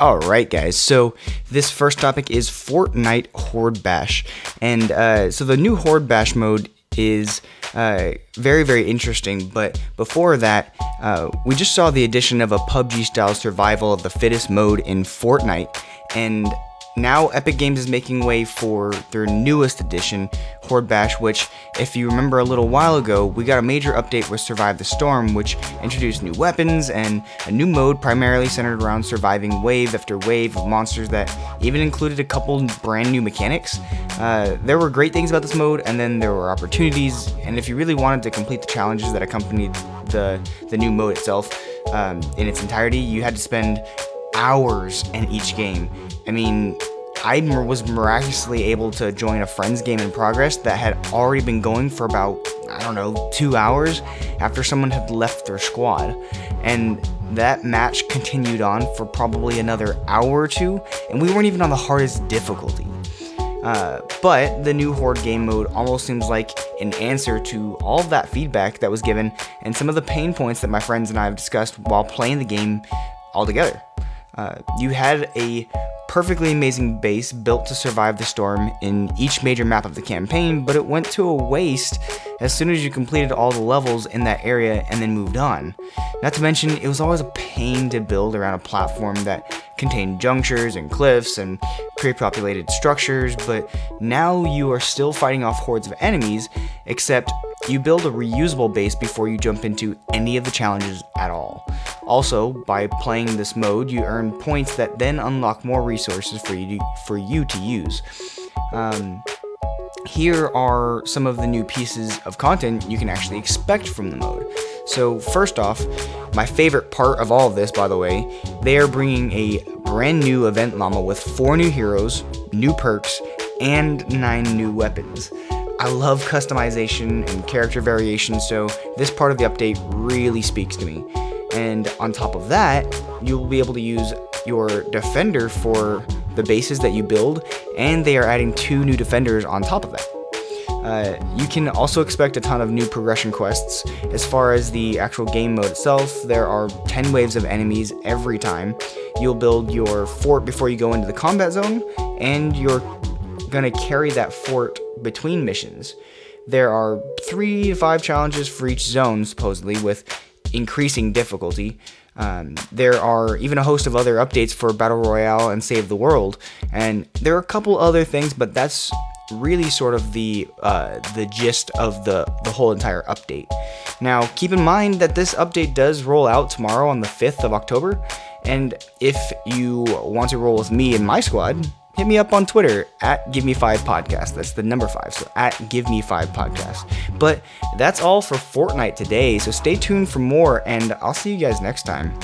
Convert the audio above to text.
Alright, guys, so this first topic is Fortnite Horde Bash. And uh, so the new Horde Bash mode is uh, very, very interesting. But before that, uh, we just saw the addition of a PUBG style survival of the fittest mode in Fortnite. And now Epic Games is making way for their newest edition, Horde Bash, which, if you remember a little while ago, we got a major update with Survive the Storm, which introduced new weapons and a new mode primarily centered around surviving wave after wave of monsters that even included a couple brand new mechanics. Uh, there were great things about this mode, and then there were opportunities, and if you really wanted to complete the challenges that accompanied the, the new mode itself um, in its entirety, you had to spend hours in each game. I mean, I was miraculously able to join a friend's game in progress that had already been going for about, I don't know, two hours after someone had left their squad. And that match continued on for probably another hour or two, and we weren't even on the hardest difficulty. Uh, but the new Horde game mode almost seems like an answer to all of that feedback that was given and some of the pain points that my friends and I have discussed while playing the game all together. Uh, you had a perfectly amazing base built to survive the storm in each major map of the campaign, but it went to a waste as soon as you completed all the levels in that area and then moved on. Not to mention, it was always a pain to build around a platform that contained junctures and cliffs and pre-populated structures, but now you are still fighting off hordes of enemies, except you build a reusable base before you jump into any of the challenges at all. Also, by playing this mode, you earn points that then unlock more resources for you to, for you to use. Um, here are some of the new pieces of content you can actually expect from the mode. So first off, my favorite part of all of this, by the way, they are bringing a brand new event llama with four new heroes, new perks, and nine new weapons. I love customization and character variation, so this part of the update really speaks to me. And on top of that, you'll be able to use your defender for the bases that you build, and they are adding two new defenders on top of that. Uh, you can also expect a ton of new progression quests. As far as the actual game mode itself, there are 10 waves of enemies every time. You'll build your fort before you go into the combat zone, and you're gonna carry that fort between missions. There are three to five challenges for each zone, supposedly, with increasing difficulty. Um, there are even a host of other updates for Battle Royale and Save the World, and there are a couple other things, but that's really sort of the uh, the gist of the the whole entire update. Now, keep in mind that this update does roll out tomorrow on the 5th of October, and if you want to roll with me and my squad, hit me up on Twitter at Give Me Five Podcast. That's the number five, so at Give Me Five Podcast. But that's all for Fortnite today, so stay tuned for more, and I'll see you guys next time.